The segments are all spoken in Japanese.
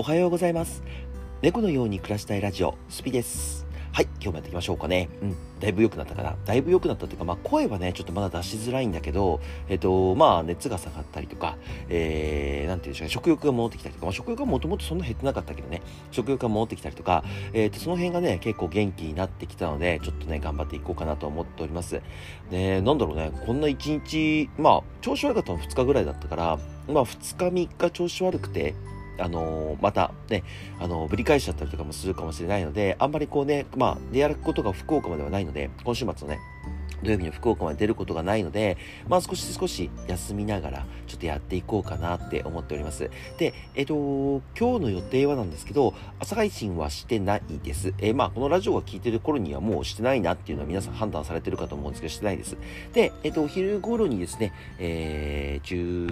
おはようございます。猫のように暮らしたいラジオスピです。はい今日もやっていきましょうかね。うんだいぶ良くなったかな。だいぶ良くなったっていうかまあ声はねちょっとまだ出しづらいんだけどえっとまあ熱が下がったりとかえー、なんていうんでしょうか食欲が戻ってきたりとか、まあ、食欲はもともとそんな減ってなかったけどね。食欲が戻ってきたりとかえっとその辺がね結構元気になってきたのでちょっとね頑張っていこうかなと思っております。でなんだろうね。こんな1日まあ調子悪かったの2日ぐらいだったからまあ2日3日調子悪くてあのー、またね、あのー、ぶり返しちゃったりとかもするかもしれないので、あんまりこうね、まあ、出歩くことが福岡まではないので、今週末のね、土曜日の福岡まで出ることがないので、まあ少し少し休みながら、ちょっとやっていこうかなって思っております。で、えっ、と、今日の予定はなんですけど、朝配信はしてないです。えー、まあこのラジオが聞いてる頃にはもうしてないなっていうのは皆さん判断されてるかと思うんですけど、してないです。で、えっ、と、お昼頃にですね、えー、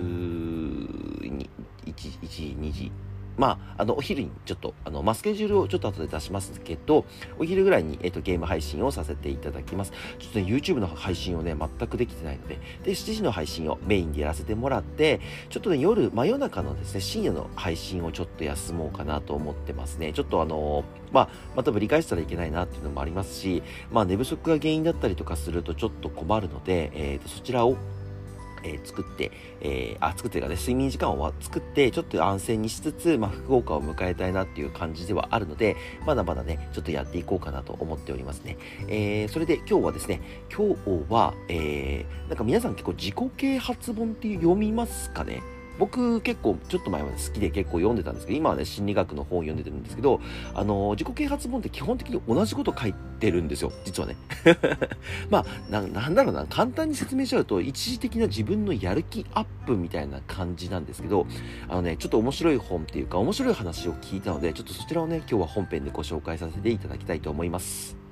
12、1、1、2時、まあ、あの、お昼にちょっと、あの、ま、スケジュールをちょっと後で出しますけど、お昼ぐらいに、えっと、ゲーム配信をさせていただきます。ちょっとね、YouTube の配信をね、全くできてないので、で、7時の配信をメインでやらせてもらって、ちょっとね、夜、真夜中のですね、深夜の配信をちょっと休もうかなと思ってますね。ちょっとあのまあ、またぶり返したらいけないなっていうのもありますし、まあ、寝不足が原因だったりとかするとちょっと困るので、えっ、ー、と、そちらをえー、作って、えー、あ、作ってかね、睡眠時間を作って、ちょっと安静にしつつ、まあ、福岡を迎えたいなっていう感じではあるので、まだまだね、ちょっとやっていこうかなと思っておりますね。えー、それで今日はですね、今日は、えー、なんか皆さん結構自己啓発本っていう読みますかね？僕結構ちょっと前まで好きで結構読んでたんですけど、今はね、心理学の本を読んでてるんですけど、あの、自己啓発本って基本的に同じこと書いてるんですよ、実はね。まあな、なんだろうな、簡単に説明しちゃうと、一時的な自分のやる気アップみたいな感じなんですけど、あのね、ちょっと面白い本っていうか、面白い話を聞いたので、ちょっとそちらをね、今日は本編でご紹介させていただきたいと思います。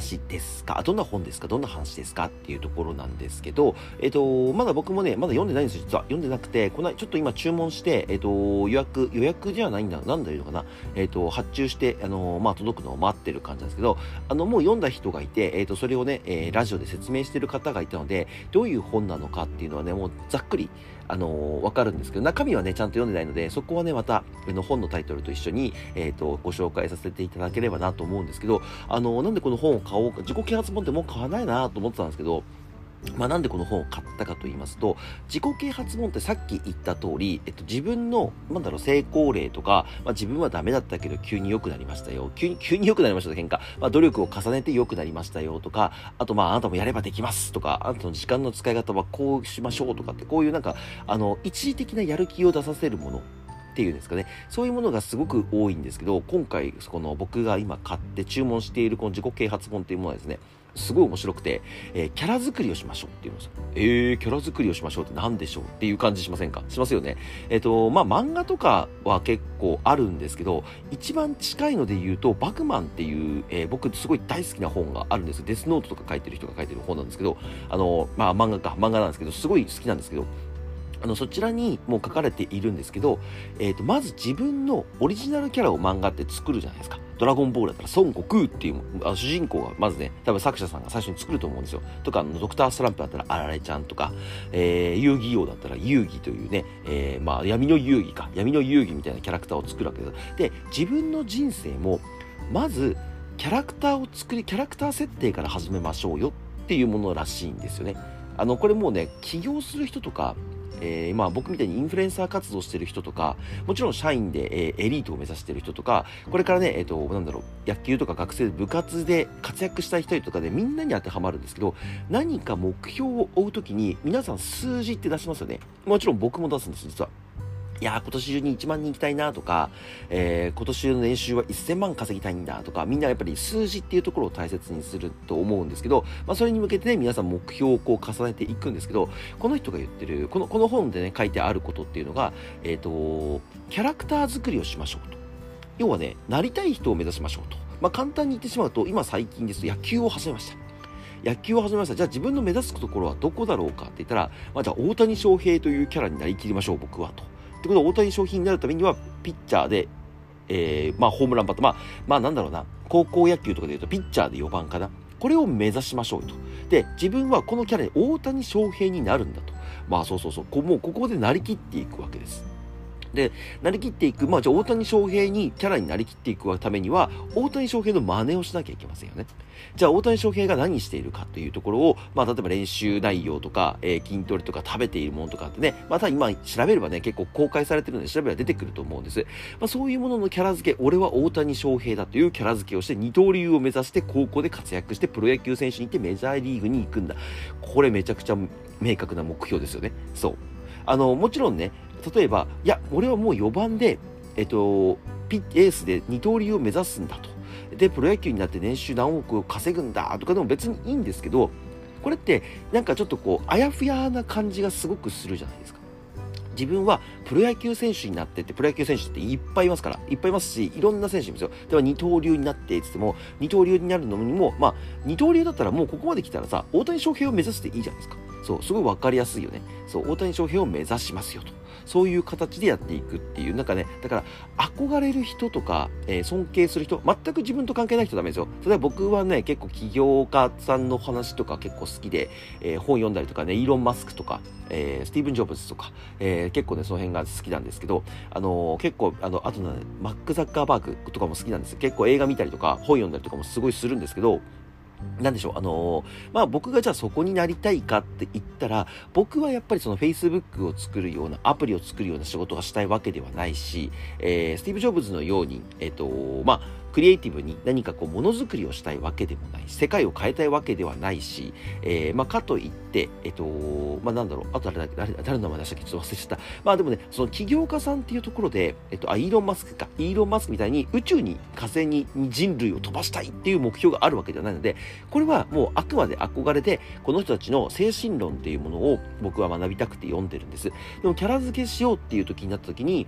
どんな話ですか？どんな本ですか？どんな話ですか？っていうところなんですけど、えっ、と、まだ僕もね、まだ読んでないんですよ、実は。読んでなくて、このちょっと今注文して、えっ、と、予約、予約じゃないんだ、なんだいうのかな、えっ、と、発注して、あの、まあ、届くのを待ってる感じなんですけど、あの、もう読んだ人がいて、えっ、と、それをね、えラジオで説明してる方がいたので、どういう本なのかっていうのはね、もうざっくり、あのわかるんですけど、中身はね、ちゃんと読んでないので、そこはね、また、の、本のタイトルと一緒に、えっ、と、ご紹介させていただければなと思うんですけど、あのなんでこの本を買おうか、自己啓発本ってもう買わないなと思ってたんですけど、まあ、なんでこの本を買ったかと言いますと、自己啓発本ってさっき言った通り、えっと、自分の、なんだろう、成功例とか、まあ、自分はダメだったけど急に良くなりましたよ。急に、急に良くなりました喧嘩。まあ、努力を重ねて良くなりましたよとか、あと、まあ、あなたもやればできますとか、あなたの時間の使い方はこうしましょうとかって、こういうなんか、あの、一時的なやる気を出させるもの。っていうんですかね。そういうものがすごく多いんですけど、今回、この僕が今買って注文しているこの自己啓発本っていうものはですね、すごい面白くて、えー、キャラ作りをしましょうって言うんですよ。えー、キャラ作りをしましょうって何でしょうっていう感じしませんか？しますよね。えっ、ー、と、まあ、漫画とかは結構あるんですけど、一番近いので言うと、バクマンっていう、えー、僕すごい大好きな本があるんです。デスノートとか書いてる人が書いてる本なんですけど、あの、まあ、漫画か、漫画なんですけど、すごい好きなんですけど、あのそちらにもう書かれているんですけど、えーと、まず自分のオリジナルキャラを漫画って作るじゃないですか。ドラゴンボールだったら孫悟空っていうあ主人公がまずね、多分作者さんが最初に作ると思うんですよ。とか、あのドクタースランプだったらあられちゃんとか、えー、遊戯王だったら遊戯というね、えー、まあ闇の遊戯か、闇の遊戯みたいなキャラクターを作るわけです。で、自分の人生も、まずキャラクターを作り、キャラクター設定から始めましょうよっていうものらしいんですよね。あの、これもうね、起業する人とか、えー、まあ僕みたいにインフルエンサー活動してる人とか、もちろん社員で、えー、エリートを目指してる人とか、これからね、えっ、ー、と、なんだろう、野球とか学生部活で活躍したい人とかでみんなに当てはまるんですけど、何か目標を追うときに皆さん数字って出しますよね。もちろん僕も出すんです、実は。いや今年中に1万人行きたいなとか、えー、今年の年収は1000万稼ぎたいんだとか、みんなやっぱり数字っていうところを大切にすると思うんですけど、まあ、それに向けてね、皆さん目標をこう重ねていくんですけど、この人が言ってる、この、この本でね、書いてあることっていうのが、えっ、ー、と、キャラクター作りをしましょうと。要はね、なりたい人を目指しましょうと。まあ、簡単に言ってしまうと、今最近ですと野球を始めました。野球を始めました。じゃあ自分の目指すところはどこだろうかって言ったら、まあ、じゃあ大谷翔平というキャラになりきりましょう、僕はと。ってことは大谷翔平になるためにはピッチャーでえー、まあ、ホームランバッター、まあ、まあ、なんだろうな、高校野球とかで言うと、ピッチャーで4番かな。これを目指しましょうと。で、自分はこのキャラで大谷翔平になるんだと。まあ、そうそうそう。こもうここでなりきっていくわけです。で、なりきっていく、まあ、じゃあ大谷翔平にキャラになりきっていくためには、大谷翔平の真似をしなきゃいけませんよね。じゃあ大谷翔平が何しているかというところを、まあ、例えば練習内容とか、えー、筋トレとか食べているものとかってね、また今調べればね、結構公開されてるので調べれば出てくると思うんです。まあ、そういうもののキャラ付け、俺は大谷翔平だというキャラ付けをして二刀流を目指して高校で活躍してプロ野球選手に行ってメジャーリーグに行くんだ。これめちゃくちゃ明確な目標ですよね。そう。あの、もちろんね、例えば、いや、俺はもう4番で、えっと、ピッエースで二刀流を目指すんだと。で、プロ野球になって年収何億を稼ぐんだとかでも別にいいんですけど、これってなんかちょっとこう、あやふやな感じがすごくするじゃないですか。自分はプロ野球選手になってて、プロ野球選手っていっぱいいますから、いっぱいいますし、いろんな選手いますよ。では二刀流になってって言っても、二刀流になるのにも、まあ、二刀流だったらもうここまで来たらさ、大谷翔平を目指していいじゃないですか。そう、すごい分かりやすいよね。そう、大谷翔平を目指しますよと。そういう形でやっていくっていう、なんかね、だから憧れる人とか、えー、尊敬する人、全く自分と関係ない人ダメですよ。例えば僕はね、結構起業家さんの話とか結構好きで、えー、本読んだりとかね、イーロン・マスクとか、えー、スティーブン・ジョブズとか、え結構ね、その辺が好きなんですけど、あの結構、あの、あとね、マック・ザッカーバーグとかも好きなんです結構映画見たりとか、本読んだりとかもすごいするんですけど、なんでしょう、あのー、まあ僕がじゃあそこになりたいかって言ったら、僕はやっぱりその Facebook を作るような、アプリを作るような仕事がしたいわけではないし、えー、スティーブ・ジョブズのように、えっ、ー、と、まあ、クリエイティブに何かこうものづくりをしたいわけでもない世界を変えたいわけではないし、えー、まあ、かといって、えっと、まあ、なんだろう、あと誰誰誰の名前出したっけ？ちょっと忘れちゃった。まあでもね、その起業家さんっていうところで、えっと、あ、イーロン・マスクか、イーロン・マスクみたいに宇宙に火星に人類を飛ばしたいっていう目標があるわけではないので、これはもうあくまで憧れで、この人たちの精神論っていうものを僕は学びたくて読んでるんです。でもキャラ付けしようっていう時になった時に、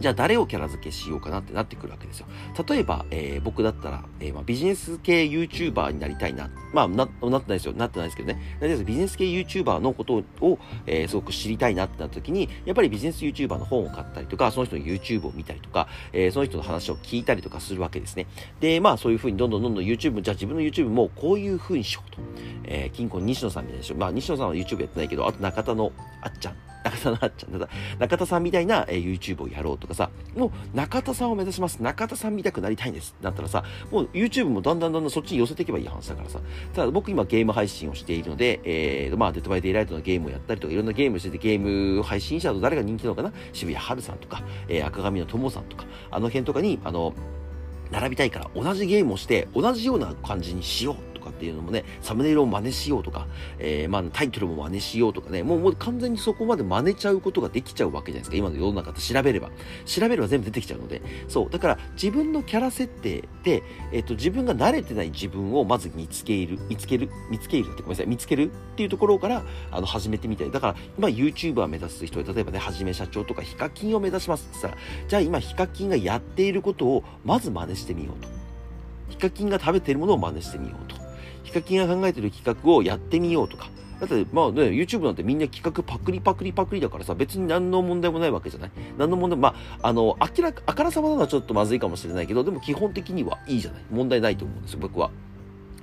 じゃあ誰をキャラ付けしようかなってなってくるわけですよ。例えば、えー、僕だったら、えー、まあ、ビジネス系 YouTuber になりたいな。まあ、な、なってないですよ。なってないですけどね。ビジネス系 YouTuber のことを、えー、すごく知りたいなってなった時に、やっぱりビジネス YouTuber の本を買ったりとか、その人の YouTube を見たりとか、えその人の話を聞いたりとかするわけですね。で、まあ、そういうふうにどんどんどんどん YouTube、じゃあ自分の YouTube もこういうふうにしようと。えキンコン西野さんみたいでしょ。まあ、西野さんは YouTube やってないけど、あと中田のあっちゃん。中田のあっちゃんだ。中田さんみたいな、え YouTube をやろうとかさ、もう中田さんを目指します。中田さんみたくなりたいんです。だったらさ、もう YouTube もだんだんだんだんそっちに寄せていけばいい話だからさ。ただ僕今ゲーム配信をしているので、えー、まあ、デッドバイデイライトのゲームをやったりとか、いろんなゲームしてて、ゲーム配信者と誰が人気なのかな？渋谷ハルさんとか、えー、赤髪のともさんとか、あの辺とかに、あの、並びたいから同じゲームをして同じような感じにしようかっていうのもね、サムネイルを真似しようとか、えー、まあタイトルも真似しようとかね、もうもう完全にそこまで真似ちゃうことができちゃうわけじゃないですか。今の世の中で調べれば。調べれば全部出てきちゃうので。そう。だから自分のキャラ設定で、えっ、と、自分が慣れてない自分をまず見つける、見つける、見つけるってごめんなさい、見つけるっていうところから、あの、始めてみたい。だから、今 YouTuber 目指す人例えばね、はじめ社長とかヒカキンを目指しますって言ったら、じゃあ今ヒカキンがやっていることをまず真似してみようと。ヒカキンが食べているものを真似してみようと。ヒカキンが考えてる企画をやってみようとか。だって、まあね、YouTube なんてみんな企画パクリパクリパクリだからさ、別に何の問題もないわけじゃない何の問題も、まあ、あの、明らか、あからさまなのはちょっとまずいかもしれないけど、でも基本的にはいいじゃない問題ないと思うんですよ、僕は。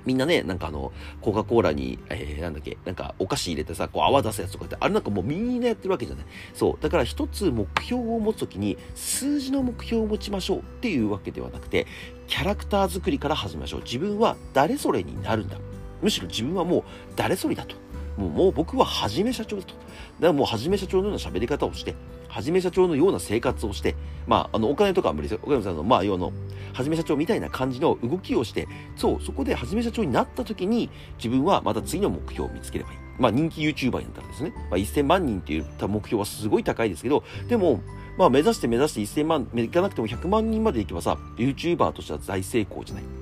みんなね、なんかあの、コカ・コーラに、えー、なんだっけ、なんかお菓子入れてさ、こう泡出すやつとかって、あれなんかもうみんなやってるわけじゃない。そう。だから一つ目標を持つときに、数字の目標を持ちましょうっていうわけではなくて、キャラクター作りから始めましょう。自分は誰それになるんだ。むしろ自分はもう誰それだと。もうもう僕ははじめ社長だと。だからもうはじめ社長のような喋り方をして、はじめ社長のような生活をして、まあ、あの、お金とかは無理ですよ。岡山さんの、まあ、要の、はじめ社長みたいな感じの動きをして、そう、そこではじめ社長になった時に、自分はまた次の目標を見つければいい。まあ、人気 YouTuber になったらですね、まあ、1000万人っていう目標はすごい高いですけど、でも、まあ、目指して目指して1000万、いかなくても100万人までいけばさ、YouTuber としては大成功じゃない。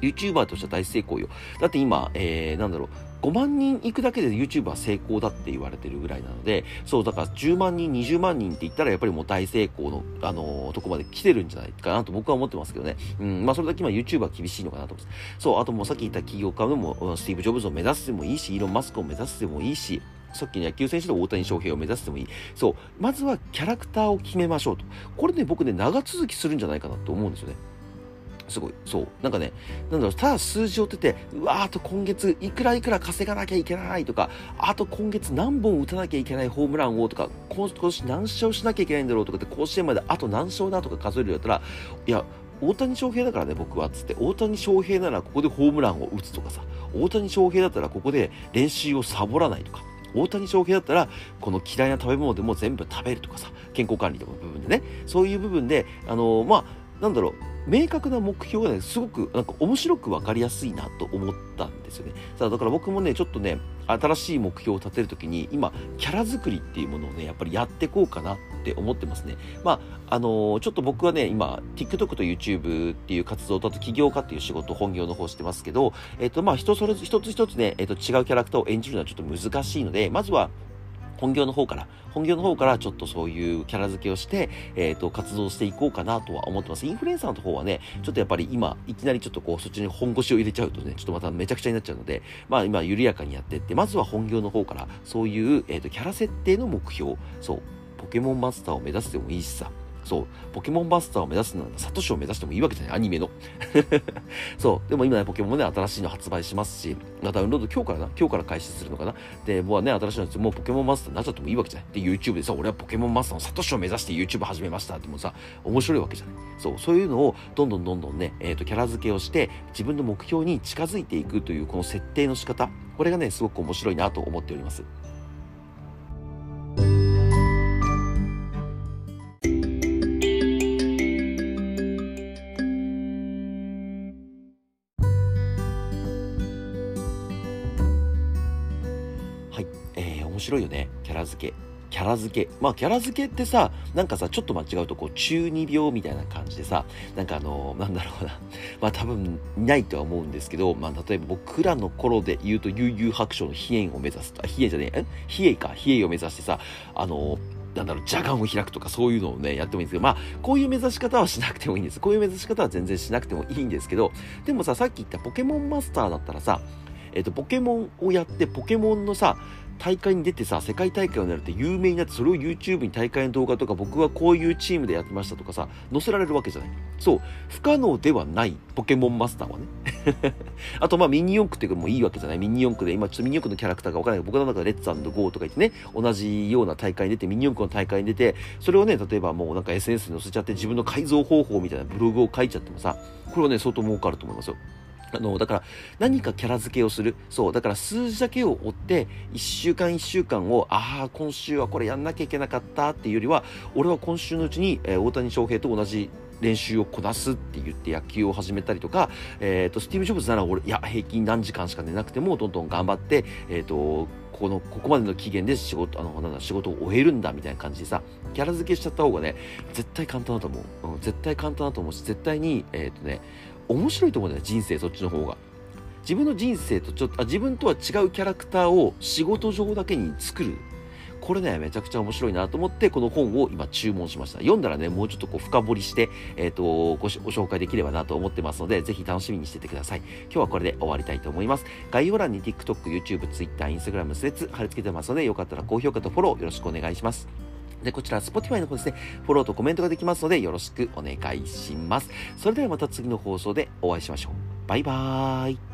YouTuber としては大成功よ。だって今、えー、なんだろう、5万人行くだけで YouTuber 成功だって言われてるぐらいなので、そう、だから10万人、20万人って言ったらやっぱりもう大成功の、あのー、とこまで来てるんじゃないかなと僕は思ってますけどね。うん、まあそれだけ今 YouTuber 厳しいのかなと思います。そう、あともうさっき言った企業家でも、スティーブ・ジョブズを目指すでもいいし、イーロン・マスクを目指すでもいいし、さっきの野球選手で大谷翔平を目指してもいい。そう。まずはキャラクターを決めましょうと。これね、僕ね、長続きするんじゃないかなと思うんですよね。すごい。そう。なんかね、なんだろう、ただ数字を追ってて、うわーあと今月いくらいくら稼がなきゃいけないとか、あと今月何本打たなきゃいけないホームランをとか、今年何勝しなきゃいけないんだろうとかって、甲子園まであと何勝だとか数えるようだったら、いや、大谷翔平だからね、僕は。つって、大谷翔平ならここでホームランを打つとかさ、大谷翔平だったらここで練習をサボらないとか、大谷翔平だったら、この嫌いな食べ物でも全部食べるとかさ、健康管理とかの部分でね、そういう部分で、あのー、まあ、なんだろう、明確な目標がね、すごくなんか面白く分かりやすいなと思ったんですよね。さあ、だから僕もね、ちょっとね、新しい目標を立てるときに、今、キャラ作りっていうものをね、やっぱりやってこうかなって思ってますね。まあ、あのー、ちょっと僕はね、今、TikTok と YouTube っていう活動と、あと起業家っていう仕事、本業の方してますけど、えっ、と、まあ、人それぞれ、一つ一つね、えっ、と、違うキャラクターを演じるのはちょっと難しいので、まずは、本業の方から、本業の方からちょっとそういうキャラ付けをして、えっ、ー、と、活動していこうかなとは思ってます。インフルエンサーの方はね、ちょっとやっぱり今、いきなりちょっとこう、そっちに本腰を入れちゃうとね、ちょっとまためちゃくちゃになっちゃうので、まあ今、緩やかにやってって、まずは本業の方から、そういう、えっ、ー、と、キャラ設定の目標、そう、ポケモンマスターを目指すでもいいしさ、そう、ポケモンバスターを目指すなら、サトシを目指してもいいわけじゃない、アニメの。そう、でも今ね、ポケモンね、新しいの発売しますし、まダウンロード今日からな、今日から開始するのかな。で、もうね、新しいのやつ、もうポケモンマスターになっちゃってもいいわけじゃない。で、YouTube でさ、俺はポケモンマスターのサトシを目指して YouTube 始めましたってもうさ、面白いわけじゃない。そう、そういうのを、どんどんどんどんね、えっ、ー、と、キャラ付けをして、自分の目標に近づいていくという、この設定の仕方、これがね、すごく面白いなと思っております。白いよね。キャラ付け。キャラ付け。まあ、キャラ付けってさ、なんかさ、ちょっと間違うと、こう、中二病みたいな感じでさ、なんかあのー、なんだろうな。まあ、多分、ないとは思うんですけど、まあ、例えば僕らの頃で言うと、悠々白書の飛燕を目指すと、飛燕じゃねえ、飛燕か、飛燕を目指してさ、あのーなんだろう、邪眼を開くとかそういうのをね、やってもいいんですけど、まあ、こういう目指し方はしなくてもいいんです。こういう目指し方は全然しなくてもいいんですけど、でもさ、さっき言ったポケモンマスターだったらさ、えっ、と、ポケモンをやって、ポケモンのさ、大会に出てさ、世界大会をやるって有名になって、それを YouTube に大会の動画とか、僕はこういうチームでやってましたとかさ、載せられるわけじゃない。そう、不可能ではないポケモンマスターはね。あと、まあ、ミニ四駆っていうかもいいわけじゃないミニ四駆で、今ちょっとミニ四駆のキャラクターがわからない、僕の中でレッツゴーとか言ってね、同じような大会に出て、ミニ四駆の大会に出て、それをね、例えばもうなんか SNS に載せちゃって自分の改造方法みたいなブログを書いちゃってもさ、これはね、相当儲かると思いますよ。あの、だから何かキャラ付けをする。そう。だから数字だけを追って、1週間1週間を、ああ、今週はこれやんなきゃいけなかったっていうよりは、俺は今週のうちに、えー、大谷翔平と同じ練習をこなすって言って野球を始めたりとか、えっ、ー、と、スティーブ・ジョブズなら俺、いや、平均何時間しか寝なくても、どんどん頑張って、えっ、ー、と、この、ここまでの期限で仕事、あの、なんだ、仕事を終えるんだみたいな感じでさ、キャラ付けしちゃった方がね、絶対簡単だと思う。うん、絶対簡単だと思うし、絶対に、えっ、とね、面白いと思うんだよ、人生、そっちの方が。自分の人生とちょっと、あ自分とは違うキャラクターを仕事上だけに作る。これね、めちゃくちゃ面白いなと思って、この本を今注文しました。読んだらね、もうちょっとこう深掘りして、えっ、ー、とご、ご紹介できればなと思ってますので、ぜひ楽しみにしててください。今日はこれで終わりたいと思います。概要欄に TikTok、YouTube、Twitter、Instagram、スレッズ貼り付けてますので、よかったら高評価とフォローよろしくお願いします。で、こちら、Spotify の方ですね、フォローとコメントができますので、よろしくお願いします。それではまた次の放送でお会いしましょう。バイバーイ。